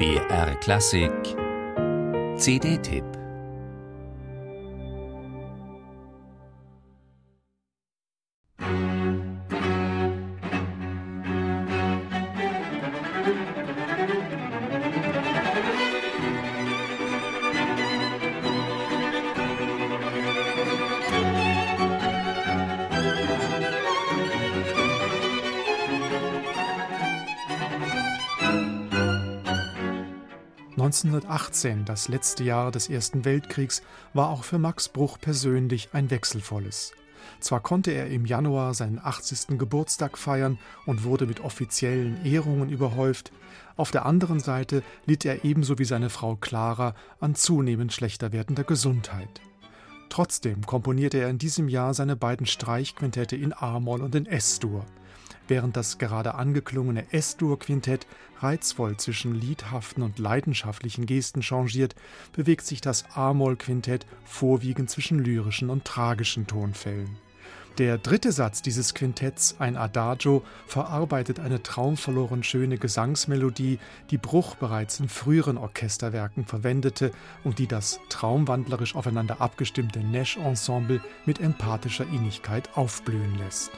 BR Klassik. CD-Tipp 1918, das letzte Jahr des Ersten Weltkriegs, war auch für Max Bruch persönlich ein wechselvolles. Zwar konnte er im Januar seinen 80. Geburtstag feiern und wurde mit offiziellen Ehrungen überhäuft, auf der anderen Seite litt er ebenso wie seine Frau Clara an zunehmend schlechter werdender Gesundheit. Trotzdem komponierte er in diesem Jahr seine beiden Streichquintette in A-Moll und in S-Dur – während das gerade angeklungene S-Dur-Quintett reizvoll zwischen liedhaften und leidenschaftlichen Gesten changiert, bewegt sich das A-Moll-Quintett vorwiegend zwischen lyrischen und tragischen Tonfällen. Der dritte Satz dieses Quintetts, ein Adagio, verarbeitet eine traumverloren schöne Gesangsmelodie, die Bruch bereits in früheren Orchesterwerken verwendete und die das traumwandlerisch aufeinander abgestimmte Nash-Ensemble mit empathischer Innigkeit aufblühen lässt.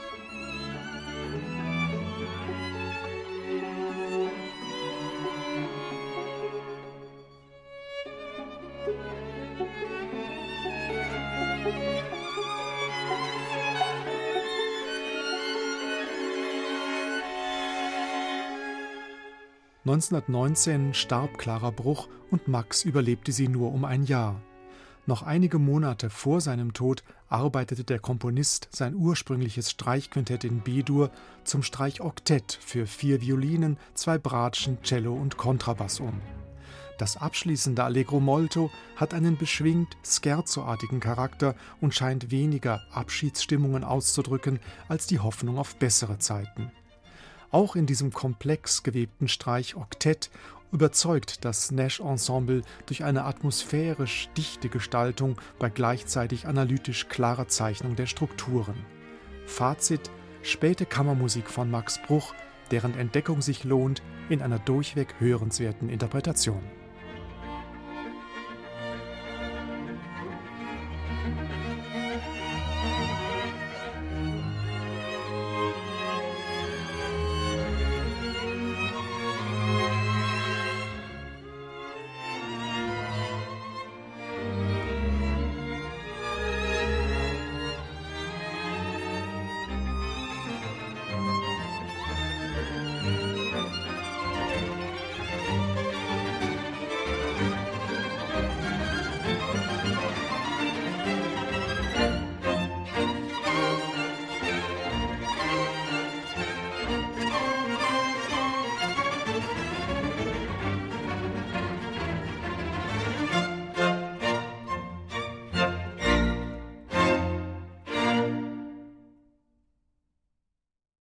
1919 starb Clara Bruch und Max überlebte sie nur um ein Jahr. Noch einige Monate vor seinem Tod arbeitete der Komponist sein ursprüngliches Streichquintett in B-Dur zum Streichoktett für vier Violinen, zwei Bratschen, Cello und Kontrabass um. Das abschließende Allegro molto hat einen beschwingt scherzoartigen Charakter und scheint weniger Abschiedsstimmungen auszudrücken als die Hoffnung auf bessere Zeiten. Auch in diesem komplex gewebten Streich Oktett überzeugt das Nash-Ensemble durch eine atmosphärisch dichte Gestaltung bei gleichzeitig analytisch klarer Zeichnung der Strukturen. Fazit: späte Kammermusik von Max Bruch, deren Entdeckung sich lohnt, in einer durchweg hörenswerten Interpretation.